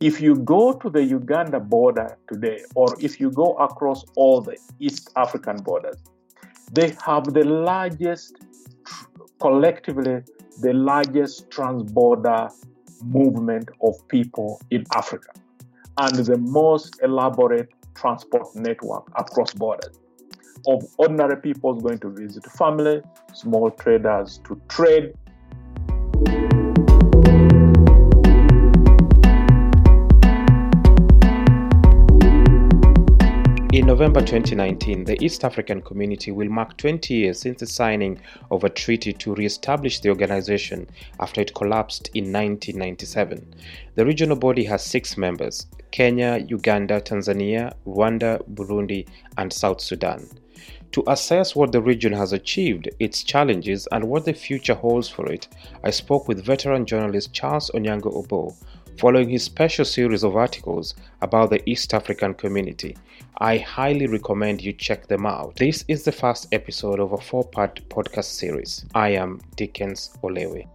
If you go to the Uganda border today, or if you go across all the East African borders, they have the largest, collectively, the largest transborder movement of people in Africa and the most elaborate transport network across borders of ordinary people going to visit family, small traders to trade. In November 2019, the East African community will mark 20 years since the signing of a treaty to re-establish the organization after it collapsed in 1997. The regional body has six members Kenya, Uganda, Tanzania, Rwanda, Burundi, and South Sudan. To assess what the region has achieved, its challenges, and what the future holds for it, I spoke with veteran journalist Charles Onyango Obbo following his special series of articles about the East African community. I highly recommend you check them out. This is the first episode of a four part podcast series. I am Dickens Olewe.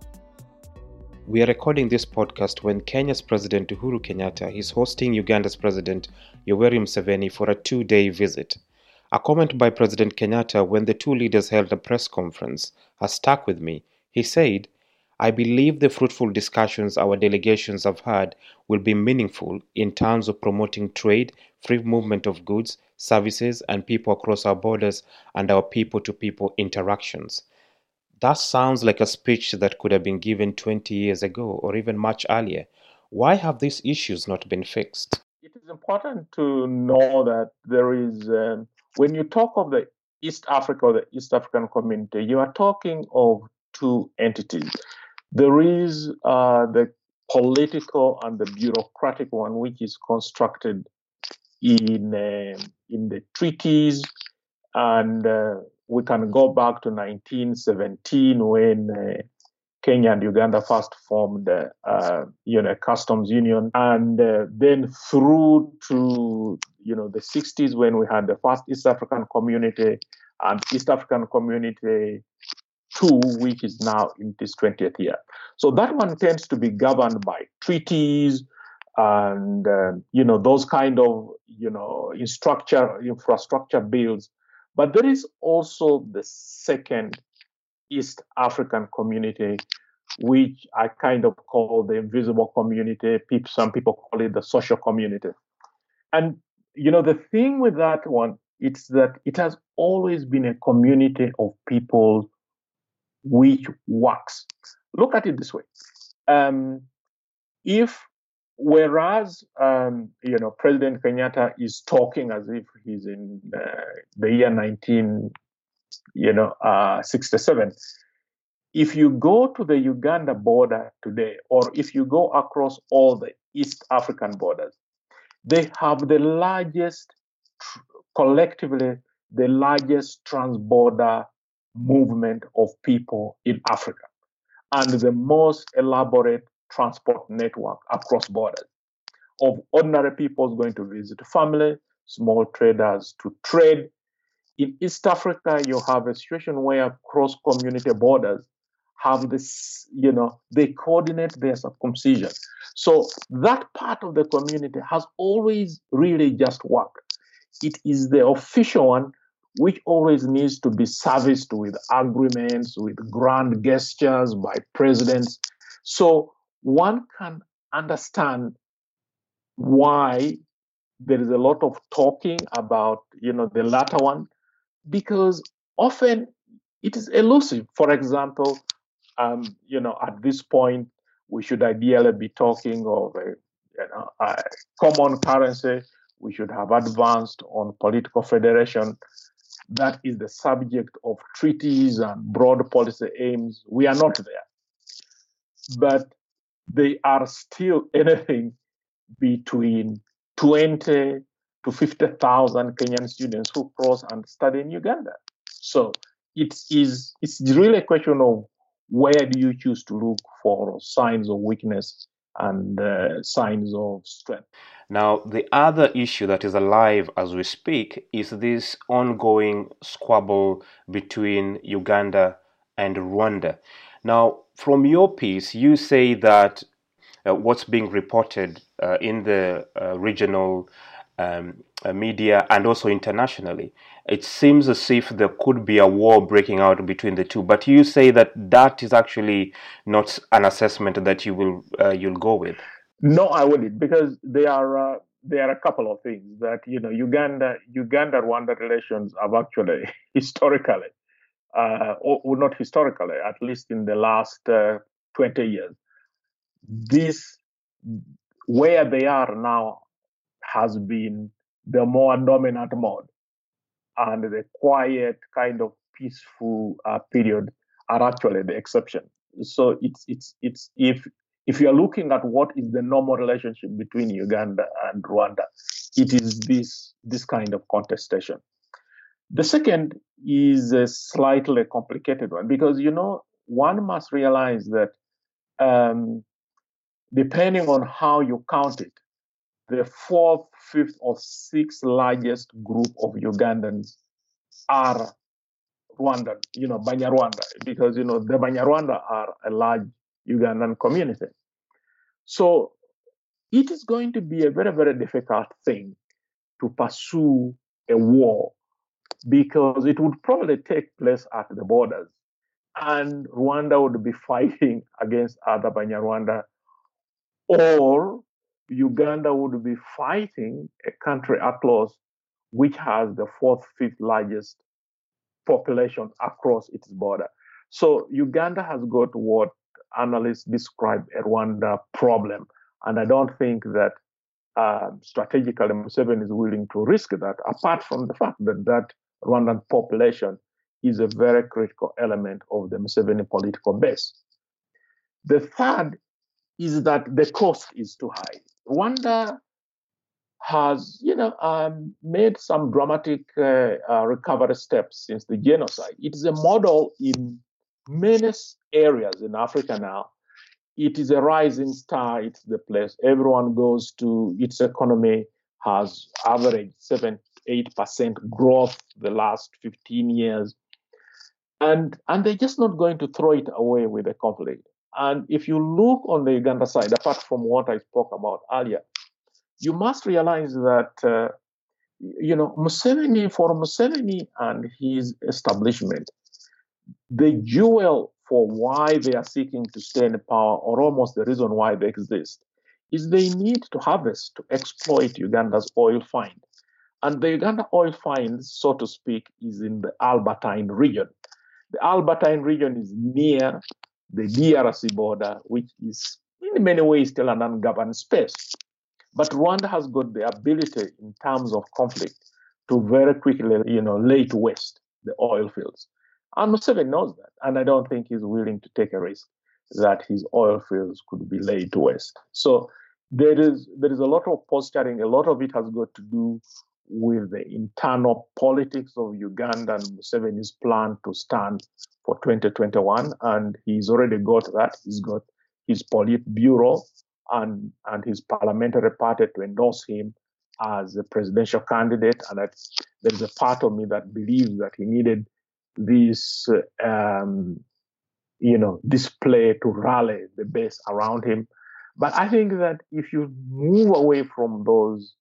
We are recording this podcast when Kenya's President Uhuru Kenyatta is hosting Uganda's President Yoweri Museveni for a two day visit. A comment by President Kenyatta when the two leaders held a press conference has stuck with me. He said, I believe the fruitful discussions our delegations have had will be meaningful in terms of promoting trade, free movement of goods, services, and people across our borders and our people to people interactions. That sounds like a speech that could have been given 20 years ago or even much earlier. Why have these issues not been fixed? It is important to know that there is, um, when you talk of the East Africa or the East African community, you are talking of two entities. There is uh, the political and the bureaucratic one, which is constructed in uh, in the treaties, and uh, we can go back to 1917 when uh, Kenya and Uganda first formed the uh, you know customs union, and uh, then through to you know the 60s when we had the first East African community and East African community two, which is now in this 20th year. So that one tends to be governed by treaties and uh, you know those kind of you know infrastructure infrastructure bills. But there is also the second East African community, which I kind of call the invisible community. People, some people call it the social community. And you know the thing with that one, it's that it has always been a community of people which works. Look at it this way. Um, if whereas um, you know President Kenyatta is talking as if he's in uh, the year 19, you know, uh, 67. If you go to the Uganda border today, or if you go across all the East African borders, they have the largest, collectively, the largest transborder movement of people in Africa and the most elaborate transport network across borders of ordinary people going to visit family, small traders to trade. In East Africa, you have a situation where cross community borders have this, you know, they coordinate their circumcision. So that part of the community has always really just worked. It is the official one which always needs to be serviced with agreements, with grand gestures by presidents. So one can understand why there is a lot of talking about, you know, the latter one, because often it is elusive. For example, um, you know, at this point, we should ideally be talking of a, you know, a common currency. We should have advanced on political federation that is the subject of treaties and broad policy aims. We are not there. But they are still anything between 20 to 50,000 Kenyan students who cross and study in Uganda. So it is it's really a question of where do you choose to look for signs of weakness and uh, signs of strength. Now, the other issue that is alive as we speak is this ongoing squabble between Uganda and Rwanda. Now, from your piece, you say that uh, what's being reported uh, in the uh, regional um, uh, media and also internationally, it seems as if there could be a war breaking out between the two. But you say that that is actually not an assessment that you will uh, you'll go with. No, I wouldn't, because there are uh, there are a couple of things that you know Uganda Uganda Rwanda relations have actually historically, uh, or, not historically, at least in the last uh, twenty years, this where they are now has been the more dominant mode, and the quiet kind of peaceful uh, period are actually the exception. So it's it's it's if if you are looking at what is the normal relationship between Uganda and Rwanda, it is this this kind of contestation. The second is a slightly complicated one because you know one must realize that um, depending on how you count it, the fourth, fifth, or sixth largest group of Ugandans are Rwandan, you know, Banyarwanda, because you know the Banyarwanda are a large Ugandan community. So it is going to be a very, very difficult thing to pursue a war because it would probably take place at the borders. And Rwanda would be fighting against other Banyarwanda, or Uganda would be fighting a country across which has the fourth, fifth largest population across its border. So Uganda has got what analysts describe a Rwanda problem. And I don't think that uh, strategically Museveni is willing to risk that, apart from the fact that that Rwandan population is a very critical element of the Museveni political base. The third is that the cost is too high. Rwanda has, you know, um, made some dramatic uh, uh, recovery steps since the genocide. It is a model in many areas in Africa now, it is a rising star. It's the place everyone goes to. Its economy has averaged seven, eight percent growth the last 15 years, and and they're just not going to throw it away with a conflict. And if you look on the Uganda side, apart from what I spoke about earlier, you must realize that. Uh, you know, Museveni, for Museveni and his establishment, the jewel for why they are seeking to stay in power, or almost the reason why they exist, is they need to harvest, to exploit Uganda's oil find. And the Uganda oil find, so to speak, is in the Albertine region. The Albertine region is near the DRC border, which is in many ways still an ungoverned space. But Rwanda has got the ability, in terms of conflict, to very quickly, you know, lay to waste the oil fields. And Museveni knows that, and I don't think he's willing to take a risk that his oil fields could be laid to waste. So there is there is a lot of posturing. A lot of it has got to do with the internal politics of Uganda and Museveni's plan to stand for 2021, and he's already got that. He's got his Politburo and and his parliamentary party to endorse him as a presidential candidate. And there is a part of me that believes that he needed this um, you know display to rally the base around him. But I think that if you move away from those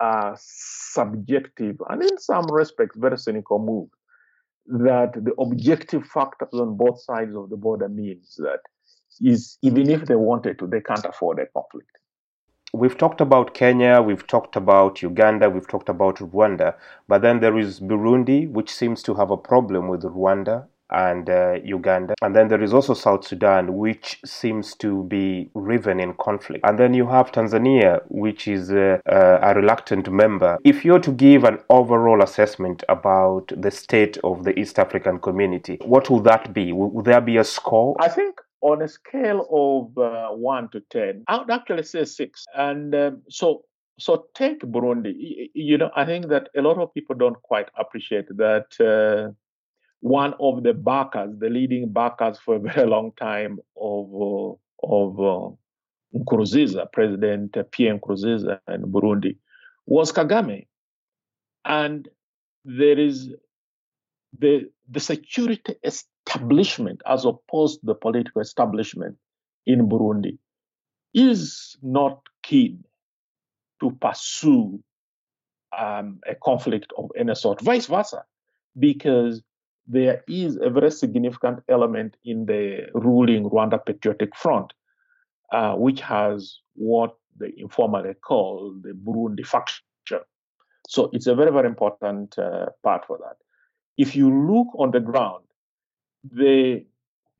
uh, subjective and in some respects very cynical moves, that the objective factors on both sides of the border means that is even if they wanted to, they can't afford a conflict. We've talked about Kenya, we've talked about Uganda, we've talked about Rwanda, but then there is Burundi, which seems to have a problem with Rwanda and uh, Uganda. And then there is also South Sudan, which seems to be riven in conflict. And then you have Tanzania, which is uh, uh, a reluctant member. If you're to give an overall assessment about the state of the East African community, what will that be? Will, will there be a score? I think on a scale of uh, one to ten, I would actually say six. And um, so, so take Burundi. You know, I think that a lot of people don't quite appreciate that. Uh, one of the backers, the leading backers for a very long time of uh, of uh, Nkurunziza, President Pierre Nkurunziza in Burundi, was Kagame, and there is the the security establishment as opposed to the political establishment in Burundi is not keen to pursue um, a conflict of any sort, vice versa, because there is a very significant element in the ruling Rwanda Patriotic Front, uh, which has what they informally call the Burundi faction. So it's a very, very important uh, part for that. If you look on the ground, the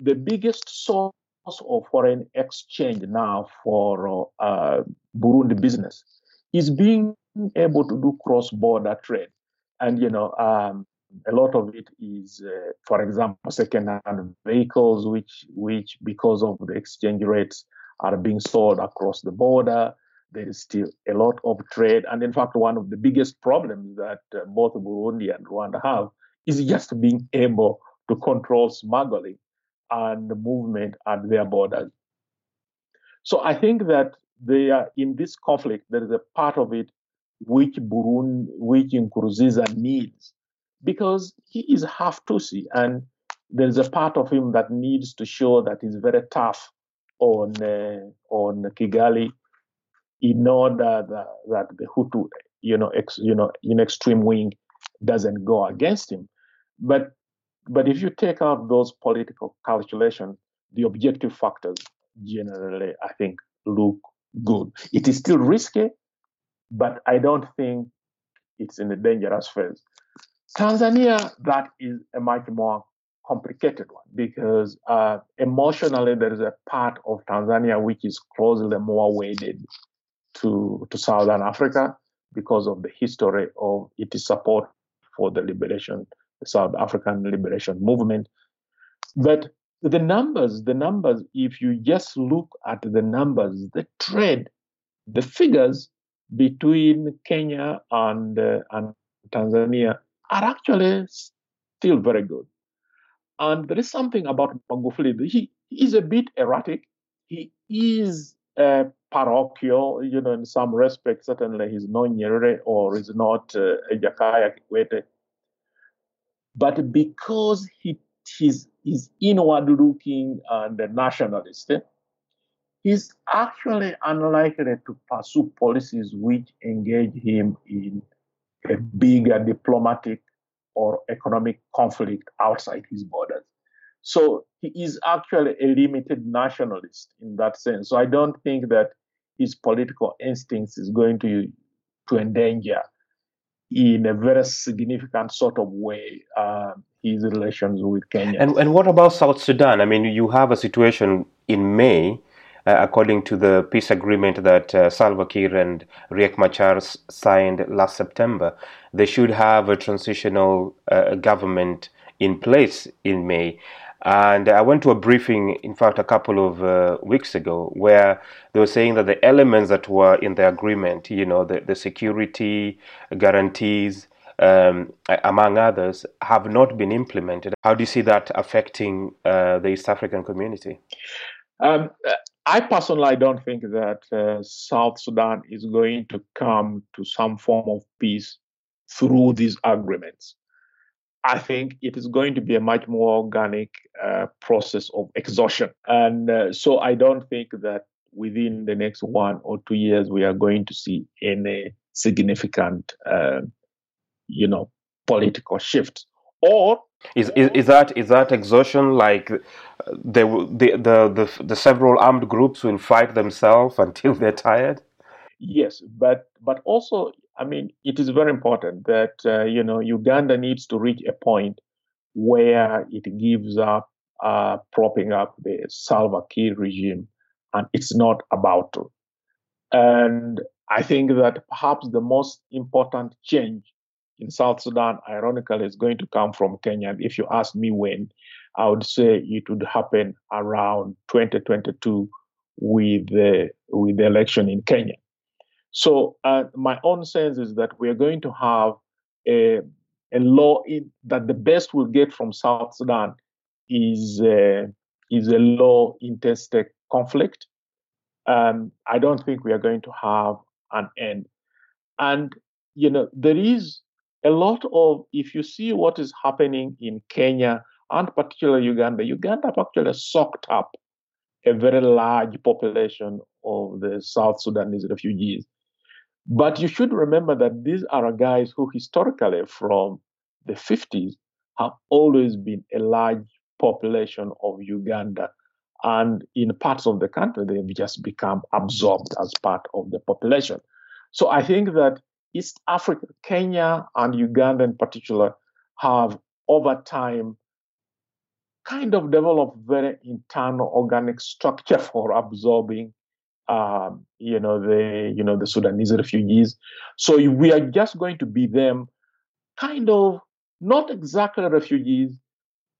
the biggest source of foreign exchange now for uh, Burundi business is being able to do cross-border trade, and you know um, a lot of it is, uh, for example, second-hand vehicles, which which because of the exchange rates are being sold across the border. There is still a lot of trade, and in fact, one of the biggest problems that uh, both Burundi and Rwanda have is just being able to control smuggling and movement at their borders. So I think that they are in this conflict. There is a part of it which Burundi, which Nkurunziza needs, because he is half Tutsi, and there is a part of him that needs to show that he's very tough on uh, on Kigali, in order that, that the Hutu, you know, ex, you know, in extreme wing, doesn't go against him. But but if you take out those political calculations, the objective factors generally, I think, look good. It is still risky, but I don't think it's in a dangerous phase. Tanzania, that is a much more complicated one because uh, emotionally there is a part of Tanzania which is closely more weighted to, to Southern Africa because of the history of its support for the liberation South African Liberation Movement. But the numbers, the numbers, if you just look at the numbers, the trade, the figures between Kenya and, uh, and Tanzania are actually still very good. And there is something about Magufuli. He, is a bit erratic. He is uh, parochial, you know, in some respects. Certainly, he's not Nyerere or he's not uh, Jakaya Kikwete but because he is, he's inward looking and a nationalist, he's actually unlikely to pursue policies which engage him in a bigger diplomatic or economic conflict outside his borders. So he is actually a limited nationalist in that sense. So I don't think that his political instincts is going to to endanger in a very significant sort of way uh, his relations with Kenya. And, and what about South Sudan? I mean, you have a situation in May, uh, according to the peace agreement that uh, Salva Kiir and Riek Machar signed last September. They should have a transitional uh, government in place in May. And I went to a briefing, in fact, a couple of uh, weeks ago, where they were saying that the elements that were in the agreement, you know, the, the security guarantees, um, among others, have not been implemented. How do you see that affecting uh, the East African community? Um, I personally don't think that uh, South Sudan is going to come to some form of peace through these agreements. I think it is going to be a much more organic uh, process of exhaustion. And uh, so I don't think that within the next one or two years we are going to see any significant, uh, you know, political shift. Or is, is, is that is that exhaustion like uh, the, the the the the several armed groups will fight themselves until they're tired? Yes, but but also I mean, it is very important that uh, you know Uganda needs to reach a point where it gives up uh, propping up the Salva Kiir regime, and it's not about to. And I think that perhaps the most important change in South Sudan, ironically, is going to come from Kenya. If you ask me when, I would say it would happen around 2022 with the with the election in Kenya. So uh, my own sense is that we are going to have a, a law in, that the best we'll get from South Sudan is uh, is a law intestate conflict. Um, I don't think we are going to have an end. And you know there is a lot of if you see what is happening in Kenya and particularly Uganda, Uganda actually soaked up a very large population of the South Sudanese refugees. But you should remember that these are guys who historically, from the 50s, have always been a large population of Uganda. And in parts of the country, they've just become absorbed as part of the population. So I think that East Africa, Kenya and Uganda in particular, have over time kind of developed very internal organic structure for absorbing um, you know the you know the Sudanese refugees. So we are just going to be them, kind of not exactly refugees,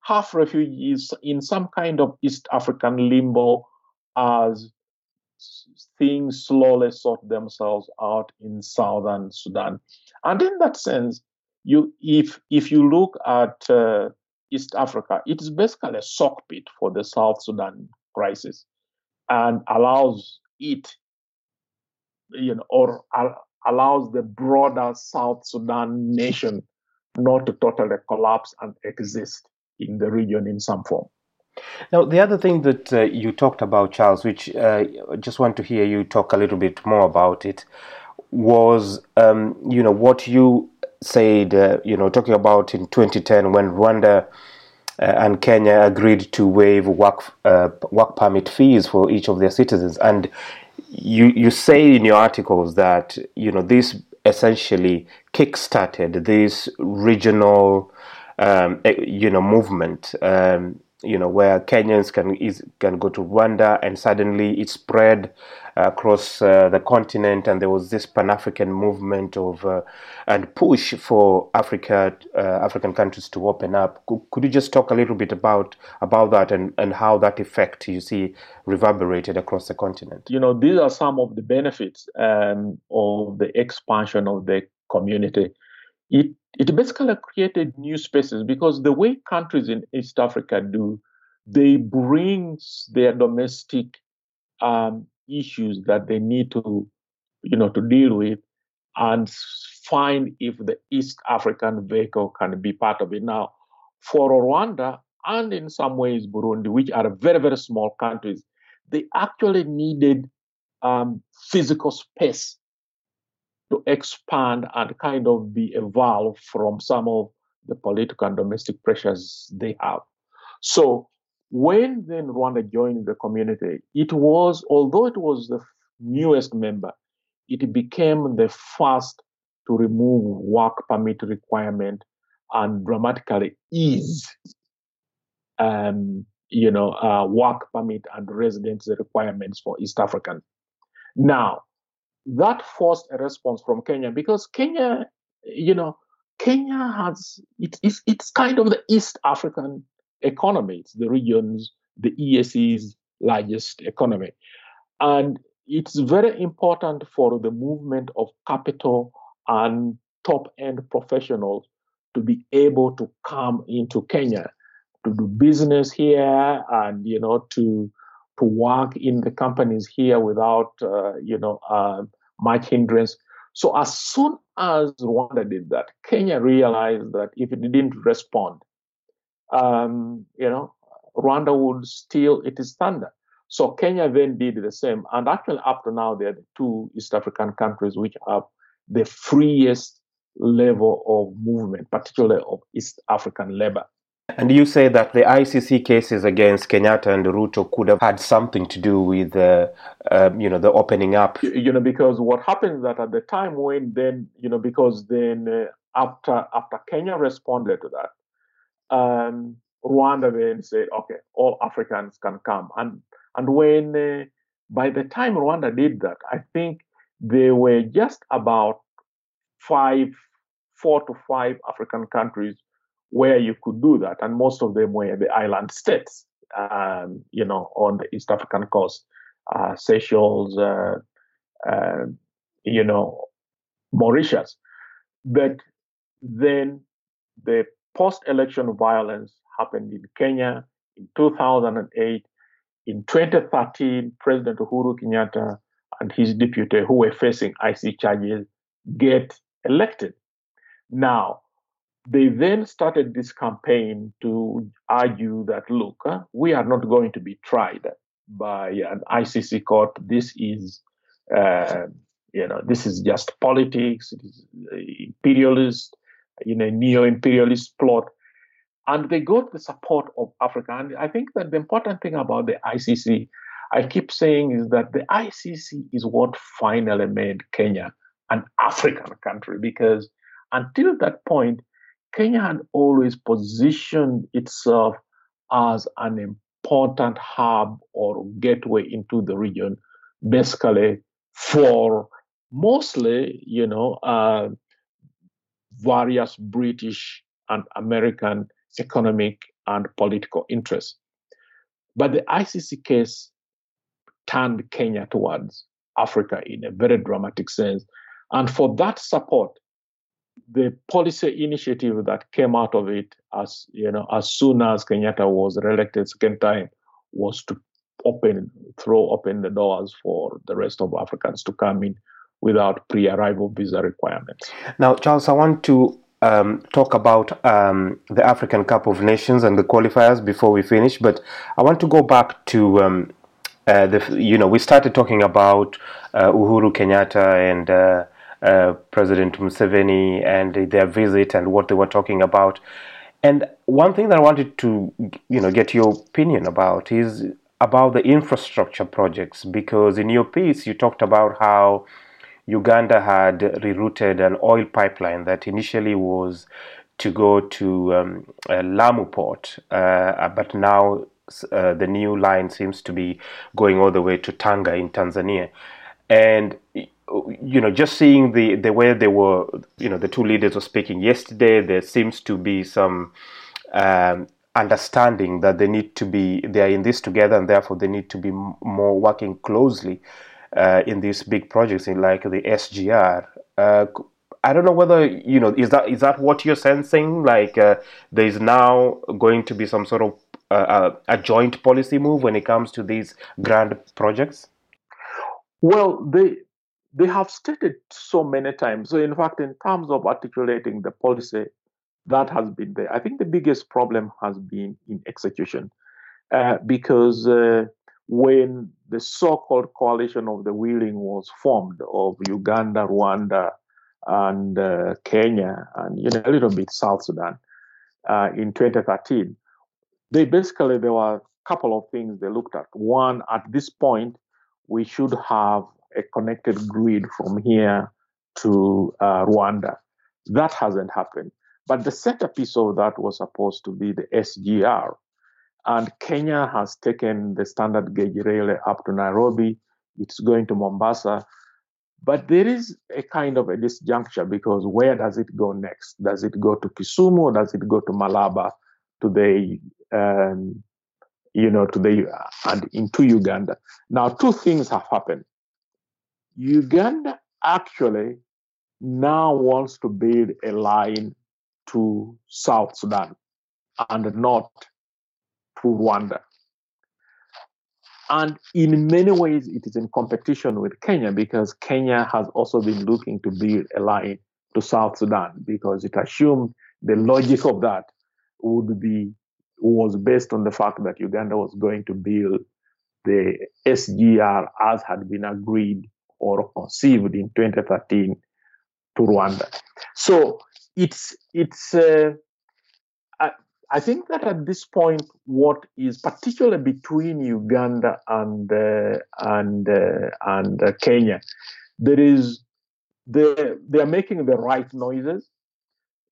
half refugees in some kind of East African limbo as things slowly sort themselves out in southern Sudan. And in that sense, you if if you look at uh, East Africa, it is basically a sock pit for the South Sudan crisis, and allows it, you know, or allows the broader South Sudan nation not to totally collapse and exist in the region in some form. Now, the other thing that uh, you talked about, Charles, which uh, I just want to hear you talk a little bit more about it, was um, you know what you said, uh, you know, talking about in 2010 when Rwanda and Kenya agreed to waive work uh, work permit fees for each of their citizens, and you you say in your articles that you know this essentially kick-started this regional um, you know movement um, you know where Kenyans can is, can go to Rwanda and suddenly it spread across uh, the continent and there was this Pan African movement of uh, and push for Africa uh, African countries to open up. Could, could, you just talk a little bit about about that and, and how that effect you see reverberated across the continent? You know these are some of the benefits um, of the expansion of the community. It it basically created new spaces because the way countries in East Africa do, they bring their domestic um, issues that they need to, you know, to deal with, and find if the East African vehicle can be part of it. Now, for Rwanda and in some ways Burundi, which are very very small countries, they actually needed um, physical space to expand and kind of be evolved from some of the political and domestic pressures they have. So when then Rwanda joined the community, it was, although it was the newest member, it became the first to remove work permit requirement and dramatically ease, um, you know, uh, work permit and residency requirements for East Africans. Now, that forced a response from Kenya because Kenya, you know, Kenya has it, it's it's kind of the East African economy. It's the region's, the EAC's largest economy, and it's very important for the movement of capital and top end professionals to be able to come into Kenya to do business here and you know to to work in the companies here without, uh, you know, uh, much hindrance. So as soon as Rwanda did that, Kenya realized that if it didn't respond, um, you know, Rwanda would steal its thunder. So Kenya then did the same. And actually, up to now, they're the two East African countries which have the freest level of movement, particularly of East African labor. And you say that the ICC cases against Kenyatta and Ruto could have had something to do with, uh, um, you know, the opening up. You know, because what happened is that at the time when then, you know, because then uh, after after Kenya responded to that, um, Rwanda then said, okay, all Africans can come, and and when uh, by the time Rwanda did that, I think there were just about five, four to five African countries where you could do that, and most of them were the island states, um, you know, on the East African coast, uh, Seychelles, uh, uh, you know, Mauritius. But then the post-election violence happened in Kenya in 2008. In 2013, President Uhuru Kenyatta and his deputy, who were facing IC charges, get elected. Now, they then started this campaign to argue that, look, uh, we are not going to be tried. by an ICC court. This is, uh, you know, this is just politics. It is imperialist, you know, neo-imperialist plot, and they got the support of Africa. And I think that the important thing about the ICC, I keep saying, is that the ICC is what finally made Kenya an African country because until that point, Kenya had always positioned itself as an important hub or gateway into the region, basically for mostly, you know, uh, various British and American economic and political interests. But the ICC case turned Kenya towards Africa in a very dramatic sense. And for that support, the policy initiative that came out of it as you know as soon as Kenyatta was reelected second time was to open throw open the doors for the rest of Africans to come in without pre-arrival visa requirements. Now, Charles, I want to um, talk about um, the African Cup of Nations and the qualifiers before we finish, but I want to go back to um, uh, the you know we started talking about uh, Uhuru Kenyatta and uh, uh, President Museveni and their visit and what they were talking about. And one thing that I wanted to, you know, get your opinion about is about the infrastructure projects because in your piece you talked about how Uganda had rerouted an oil pipeline that initially was to go to um, Lamu port, uh, but now uh, the new line seems to be going all the way to Tanga in Tanzania. And you know, just seeing the the way they were, you know, the two leaders were speaking yesterday, there seems to be some um, understanding that they need to be they are in this together, and therefore they need to be more working closely uh, in these big projects, in like the SGR. Uh, I don't know whether you know is that is that what you're sensing? Like uh, there is now going to be some sort of uh, a joint policy move when it comes to these grand projects. Well, they they have stated so many times. So, in fact, in terms of articulating the policy, that has been there. I think the biggest problem has been in execution, uh, because uh, when the so-called coalition of the willing was formed of Uganda, Rwanda, and uh, Kenya, and you know a little bit South Sudan uh, in 2013, they basically there were a couple of things they looked at. One, at this point, we should have a connected grid from here to uh, Rwanda. That hasn't happened. But the centerpiece of that was supposed to be the SGR. And Kenya has taken the standard gauge rail up to Nairobi. It's going to Mombasa. But there is a kind of a disjuncture because where does it go next? Does it go to Kisumu or does it go to Malaba to the um, you know to the and into Uganda? Now two things have happened. Uganda actually now wants to build a line to South Sudan and not to Rwanda. And in many ways, it is in competition with Kenya because Kenya has also been looking to build a line to South Sudan because it assumed the logic of that would be was based on the fact that Uganda was going to build the SGR as had been agreed or conceived in 2013 to Rwanda. So it's it's. Uh, I, think that at this point, what is particularly between Uganda and uh, and uh, and uh, Kenya, there is they they are making the right noises,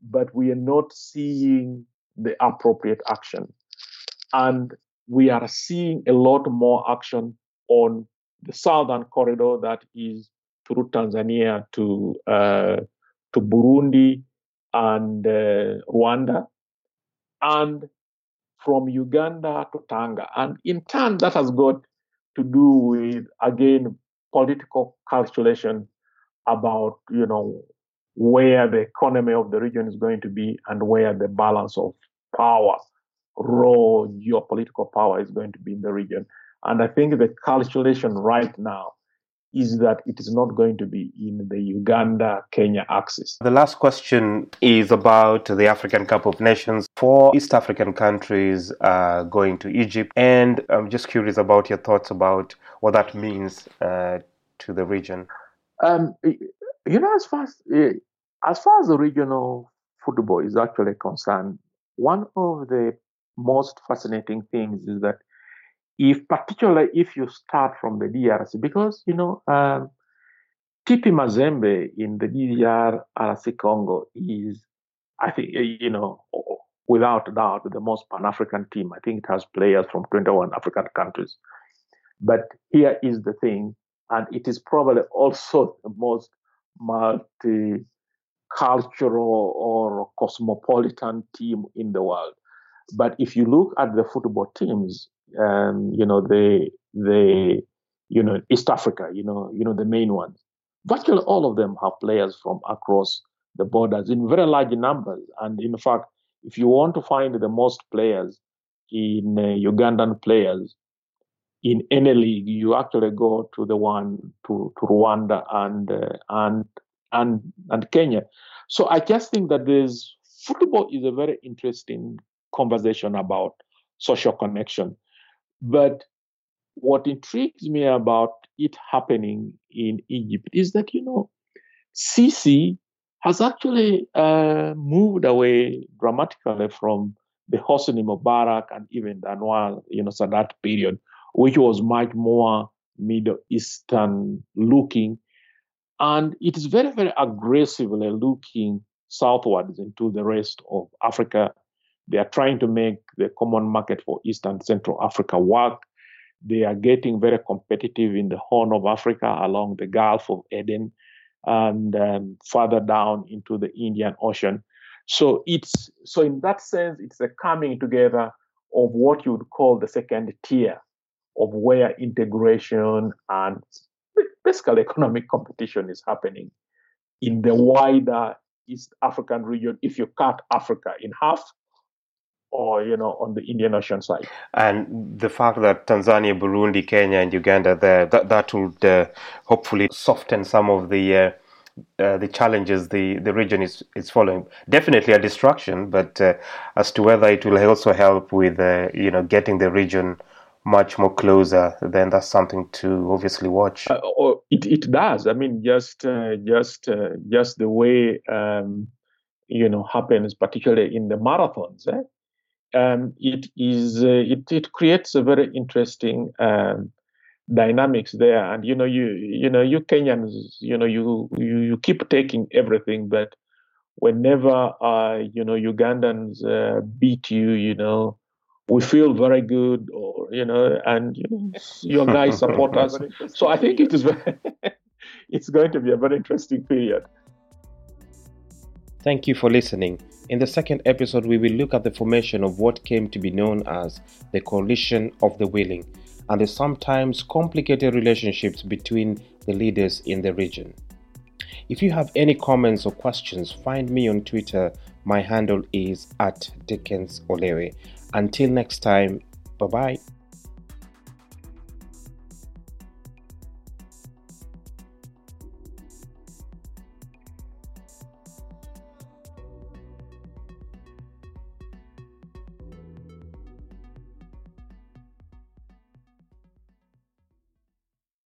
but we are not seeing the appropriate action, and we are seeing a lot more action on the southern corridor that is through Tanzania to uh, to Burundi and uh, Rwanda, and from Uganda to Tanga. And in turn, that has got to do with again political calculation about you know where the economy of the region is going to be and where the balance of power, raw geopolitical power is going to be in the region. And I think the calculation right now is that it is not going to be in the Uganda Kenya axis. The last question is about the African Cup of Nations. Four East African countries are going to Egypt, and I'm just curious about your thoughts about what that means uh, to the region. Um, you know, as far as, eh, as far as the regional football is actually concerned, one of the most fascinating things is that if particularly if you start from the DRC, because you know um, TP Mazembe in the DRC Congo is, I think you know without doubt the most Pan African team. I think it has players from 21 African countries. But here is the thing, and it is probably also the most multicultural or cosmopolitan team in the world. But if you look at the football teams, um, you know, the the you know East Africa, you know, you know the main ones. Virtually all of them have players from across the borders in very large numbers. And in fact, if you want to find the most players in uh, Ugandan players in any league, you actually go to the one to, to Rwanda and uh, and and and Kenya. So I just think that this football is a very interesting conversation about social connection. But what intrigues me about it happening in Egypt is that, you know, Sisi has actually uh, moved away dramatically from the Hosni Mubarak and even the Anwar, you know, Sadat period, which was much more Middle Eastern looking. And it is very, very aggressively looking southwards into the rest of Africa they are trying to make the common market for East and Central Africa work. They are getting very competitive in the Horn of Africa along the Gulf of Aden and um, further down into the Indian Ocean. So it's so in that sense, it's a coming together of what you would call the second tier of where integration and basically economic competition is happening in the wider East African region. If you cut Africa in half, or you know on the Indian Ocean side. And the fact that Tanzania, Burundi, Kenya, and Uganda there that that would uh, hopefully soften some of the. Uh, uh, the challenges the, the region is, is following. Definitely a distraction, but uh, as to whether it will also help with uh, you know getting the region much more closer, then that's something to obviously watch. Uh, oh, it it does. I mean, just just just the way um, you know happens, particularly in the marathons. Eh? Um, it is uh, it it creates a very interesting um, dynamics there. And you know, you you know, you Kenyans, you know, you you, you keep taking everything, but whenever uh, you know Ugandans uh, beat you, you know, we feel very good, or you know, and you know, your guys support us. So I think it is very, it's going to be a very interesting period. Thank you for listening. In the second episode, we will look at the formation of what came to be known as the Coalition of the Willing and the sometimes complicated relationships between the leaders in the region. If you have any comments or questions, find me on Twitter. My handle is at Dickens Olewe. Until next time, bye bye.